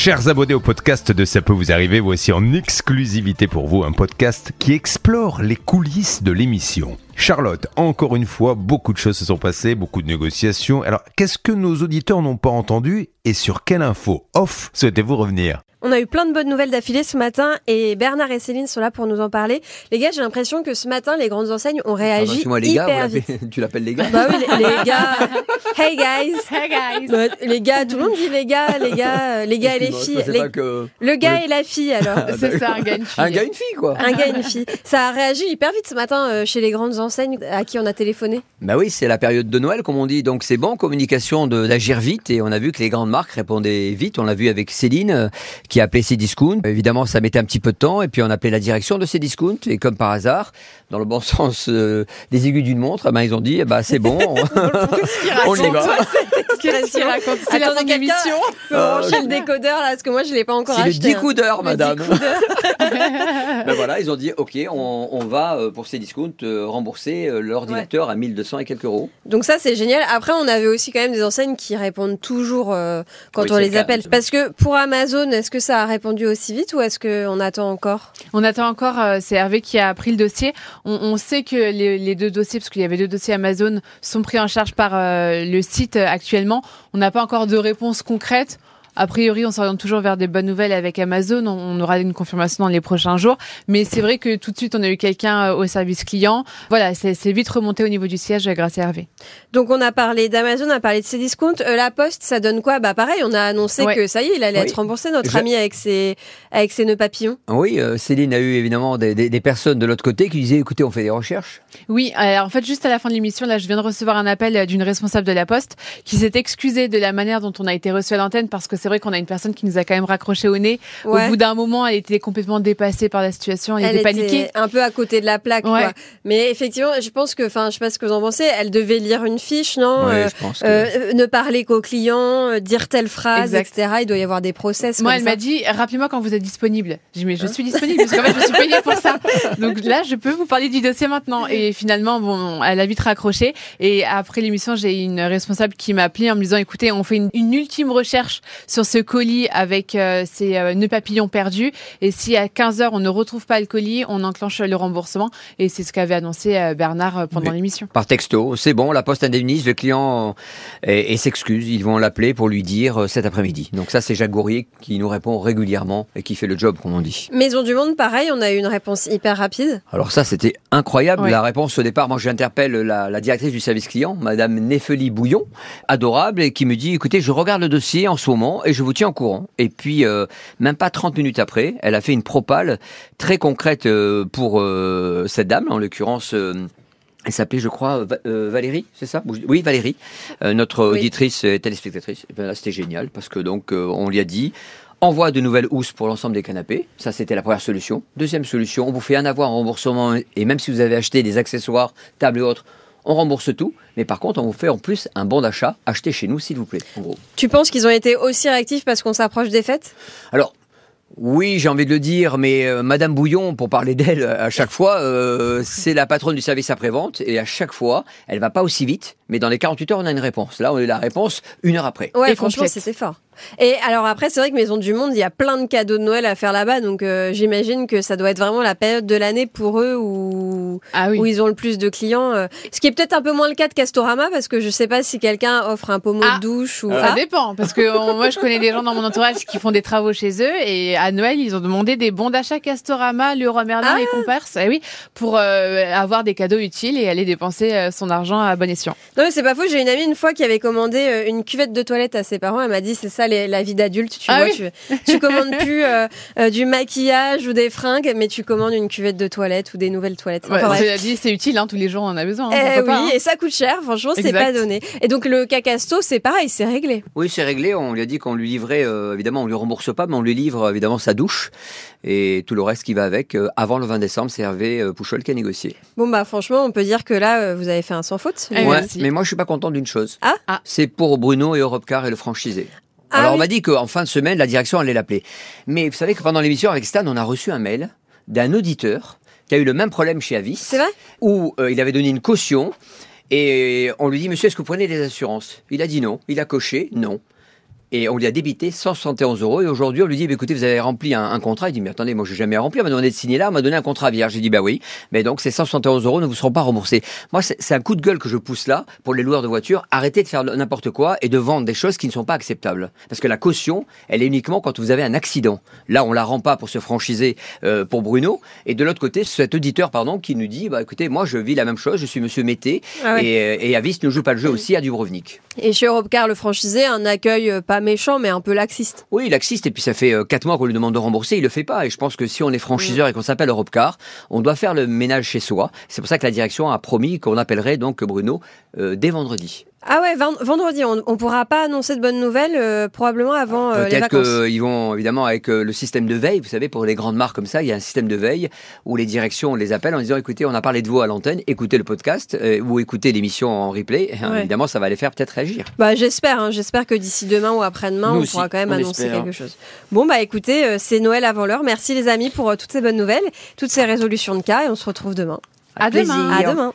Chers abonnés au podcast de Ça peut vous arriver, voici en exclusivité pour vous un podcast qui explore les coulisses de l'émission. Charlotte, encore une fois, beaucoup de choses se sont passées, beaucoup de négociations. Alors, qu'est-ce que nos auditeurs n'ont pas entendu et sur quelle info off souhaitez-vous revenir? On a eu plein de bonnes nouvelles d'affilée ce matin et Bernard et Céline sont là pour nous en parler. Les gars, j'ai l'impression que ce matin, les grandes enseignes ont réagi moi, les hyper gars, vite. tu l'appelles les gars Bah oui, les, les gars. Hey guys. Hey guys. Bah, les gars, tout le monde dit les gars, les gars, les gars et les filles. Les- que- Le gars Oui. et la fille alors. Ah, C'est ça, un gars, une fille. Un gars, une fille, quoi. Un gars et une fille. Ça a réagi hyper vite ce matin euh, chez les grandes enseignes à qui on a téléphoné. Bah oui, c'est la période de Noël, comme on dit. Donc c'est bon, communication d'agir vite. Et on a vu que les grandes marques répondaient vite. On l'a vu avec Céline, euh, qui a appelé ses discounts. Évidemment, ça mettait un petit peu de temps. Et puis on appelait la direction de ces discounts. Et comme par hasard, dans le bon sens euh, des aiguilles d'une montre, eh ben, ils ont dit, eh ben, c'est bon, on y va. Qu'est-ce qu'il raconte C'est la fin brancher le décodeur là parce que moi je l'ai pas encore C'est le acheté. hein. découdeur, madame. ben voilà, ils ont dit, ok, on, on va euh, pour ces discounts euh, rembourser euh, l'ordinateur à 1200 et quelques euros. Donc ça c'est génial. Après on avait aussi quand même des enseignes qui répondent toujours euh, quand Oui, on les cas. appelle. Parce que pour Amazon, est-ce que ça a répondu aussi vite ou est-ce qu'on attend encore? On attend encore, euh, c'est Hervé qui a pris le dossier. On, sait que les, les deux dossiers, parce qu'il y avait deux dossiers Amazon, sont pris en charge par euh, le site euh, actuellement. On n'a pas encore de réponse concrète. A priori, on s'oriente toujours vers des bonnes nouvelles avec Amazon. On, aura une confirmation dans les prochains jours. Mais c'est vrai que tout de suite, on a eu quelqu'un euh, au service client. Voilà, c'est vite remonté au niveau du siège euh, grâce à Hervé. Donc on a parlé d'Amazon, on a parlé de ses discounts. Euh, la Poste, ça donne quoi? Bah pareil, on a annoncé Ouais. que ça y est, il allait Oui. être remboursé, notre Je- ami avec ses, avec ses nœuds papillons. Oui, euh, Céline a eu évidemment des, des- des personnes de l'autre côté qui disaient, écoutez, on fait des recherches. Oui, alors en fait, juste à la fin de l'émission, là, je viens de recevoir un appel d'une responsable de la Poste qui s'est excusée de la manière dont on a été reçu à l'antenne parce que c'est vrai qu'on a une personne qui nous a quand même raccroché au nez. Ouais. Au bout d'un moment, elle était complètement dépassée par la situation, elle, Elle était était paniquée. un peu à côté de la plaque. Ouais. Quoi. Mais effectivement, je pense que, enfin, je sais pas ce que vous en pensez, elle devait lire une fiche, non Ouais, Euh, je pense que- euh, ne parler qu'aux clients, euh, dire telle phrase, Exact. etc. Il doit y avoir des process. Moi, comme elle m'a dit, rappelez-moi quand vous êtes disponible. J'ai dit, mais je suis disponible parce qu'en fait, je suis payée pour ça. Donc là, je peux vous parler du dossier maintenant. Et finalement, bon, elle a vite raccroché. Et après l'émission, j'ai une responsable qui m'a appelé en me disant, écoutez, on fait une, une ultime recherche sur ce colis avec euh, ces euh, nœuds papillons perdus. Et si à 15 heures, on ne retrouve pas le colis, on enclenche le remboursement. Et c'est ce qu'avait annoncé euh, Bernard pendant l'émission. Par texto, c'est bon, la poste indemnise, le client et, et s'excuse. Ils vont l'appeler pour lui dire euh, cet après-midi. Donc ça, c'est Jacques Gourrier qui nous répond régulièrement et qui fait le job, comme on dit. Maison du Monde, pareil, on a eu une réponse hyper rapide. Alors ça, c'était incroyable. Ouais. La réponse au départ, moi, j'interpelle la, la directrice du service client, Madame Nefeli Bouillon, adorable, et qui me dit, écoutez, je regarde le dossier en ce moment et je vous tiens au courant. Et puis, euh, même pas 30 minutes après, elle a fait une propale très concrète euh, pour euh, cette dame, en l'occurrence... elle s'appelait, je crois, Va- Valérie, c'est ça Oui, Valérie, notre Oui. auditrice et téléspectatrice. Et bien là, c'était génial parce que donc on lui a dit envoie de nouvelles housses pour l'ensemble des canapés. Ça, c'était la première solution. Deuxième solution, on vous fait un avoir en remboursement et même si vous avez acheté des accessoires, tables et autres, on rembourse tout. Mais par contre, on vous fait en plus un bon d'achat. Achetez chez nous, s'il vous plaît. En gros. Tu penses qu'ils ont été aussi réactifs parce qu'on s'approche des fêtes? Alors, oui, j'ai envie de le dire, mais euh, Madame Bouillon, pour parler d'elle à chaque fois, euh, c'est la patronne du service après-vente et à chaque fois, elle va pas aussi vite, mais dans les 48 heures, on a une réponse. Là, on a eu la réponse une heure après. Ouais, Et franchement, c'était fort. Et alors après, c'est vrai que Maison du Monde, il y a plein de cadeaux de Noël à faire là-bas, donc euh, j'imagine que ça doit être vraiment la période de l'année pour eux où, Ah oui. où ils ont le plus de clients. euh. Ce qui est peut-être un peu moins le cas de Castorama, parce que je sais pas si quelqu'un offre un pommeau Ah, de douche ou... Ça Ah. dépend, parce que on- moi je connais des gens dans mon entourage qui font des travaux chez eux et à Noël ils ont demandé des bons d'achat Castorama, Leroy Merlin Ah. et Comparse, eh oui, pour euh, avoir des cadeaux utiles et aller dépenser euh, son argent à bon escient. Non, mais c'est pas faux. J'ai une amie une fois qui avait commandé euh, une cuvette de toilette à ses parents. Elle m'a dit c'est ça les- la vie d'adulte. Tu Ah vois, oui. tu, tu commandes plus euh, euh, du maquillage ou des fringues, mais tu commandes une cuvette de toilette ou des nouvelles toilettes. Ouais, c'est utile, hein, tous les jours on en a besoin. hein, Eh pourquoi oui, pas, hein. et ça coûte cher. Franchement, c'est pas donné. Et donc le cacasto, c'est pareil, c'est réglé. Oui, c'est réglé. On lui a dit qu'on lui livrait, euh, évidemment, on lui rembourse pas, mais on lui livre évidemment sa douche et tout le reste qui va avec. euh, avant le 20 décembre, c'est Hervé euh, Pouchol qui a négocié. Bon bah franchement, on peut dire que là, euh, vous avez fait un sans faute. Eh ouais, mais moi, je suis pas content d'une chose. Ah Ah. C'est pour Bruno et Europcar et le franchisé. Ah Alors, oui. on m'a dit qu'en fin de semaine, la direction allait l'appeler. Mais vous savez que pendant l'émission avec Stan, on a reçu un mail d'un auditeur qui a eu le même problème chez Avis. C'est vrai? Où euh, il avait donné une caution et on lui dit Monsieur, est-ce que vous prenez des assurances? Il a dit non. Il a coché non. Et on lui a débité 171 euros. Et aujourd'hui, on lui dit, bah, écoutez, vous avez rempli un, un contrat. Il dit, mais attendez, moi, j'ai jamais rempli. On m'a demandé de signer là, on m'a donné un contrat vierge. J'ai dit, bah oui. Mais donc, ces 171 euros ne vous seront pas remboursés. Moi, c'est un coup de gueule que je pousse là pour les loueurs de voitures. Arrêtez de faire n'importe quoi et de vendre des choses qui ne sont pas acceptables. Parce que la caution, elle est uniquement quand vous avez un accident. Là, on la rend pas pour se franchiser euh, pour Bruno. Et de l'autre côté, cet auditeur, pardon, qui nous dit, bah écoutez, moi, je vis la même chose. Je suis Monsieur Mété Ah ouais. et, euh, et Avis ne joue pas le jeu aussi à Dubrovnik. Et chez Europcar, le franchisé, un accueil euh, pas méchant, mais un peu laxiste. Oui, laxiste et puis ça fait euh, quatre mois qu'on lui demande de rembourser, il le fait pas. Et je pense que si on est franchiseur et qu'on s'appelle Europcar, on doit faire le ménage chez soi. C'est pour ça que la direction a promis qu'on appellerait donc Bruno euh, dès vendredi. Ah ouais, vend- vendredi, on, on pourra pas annoncer de bonnes nouvelles, euh, probablement avant euh, les Peut-être vacances. qu'ils vont évidemment avec euh, le système de veille. Vous savez, pour les grandes marques comme ça, il y a un système de veille où les directions les appellent en disant écoutez, on a parlé de vous à l'antenne, écoutez le podcast euh, ou écoutez l'émission en replay. Ouais. Évidemment, ça va les faire peut-être réagir. Bah j'espère, hein, j'espère que d'ici demain ou après-demain, Nous on aussi, pourra quand même on annoncer espère. quelque chose. Bon bah écoutez, euh, c'est Noël avant l'heure. Merci les amis pour euh, toutes ces bonnes nouvelles, toutes ces résolutions de cas et on se retrouve demain. À demain. À demain.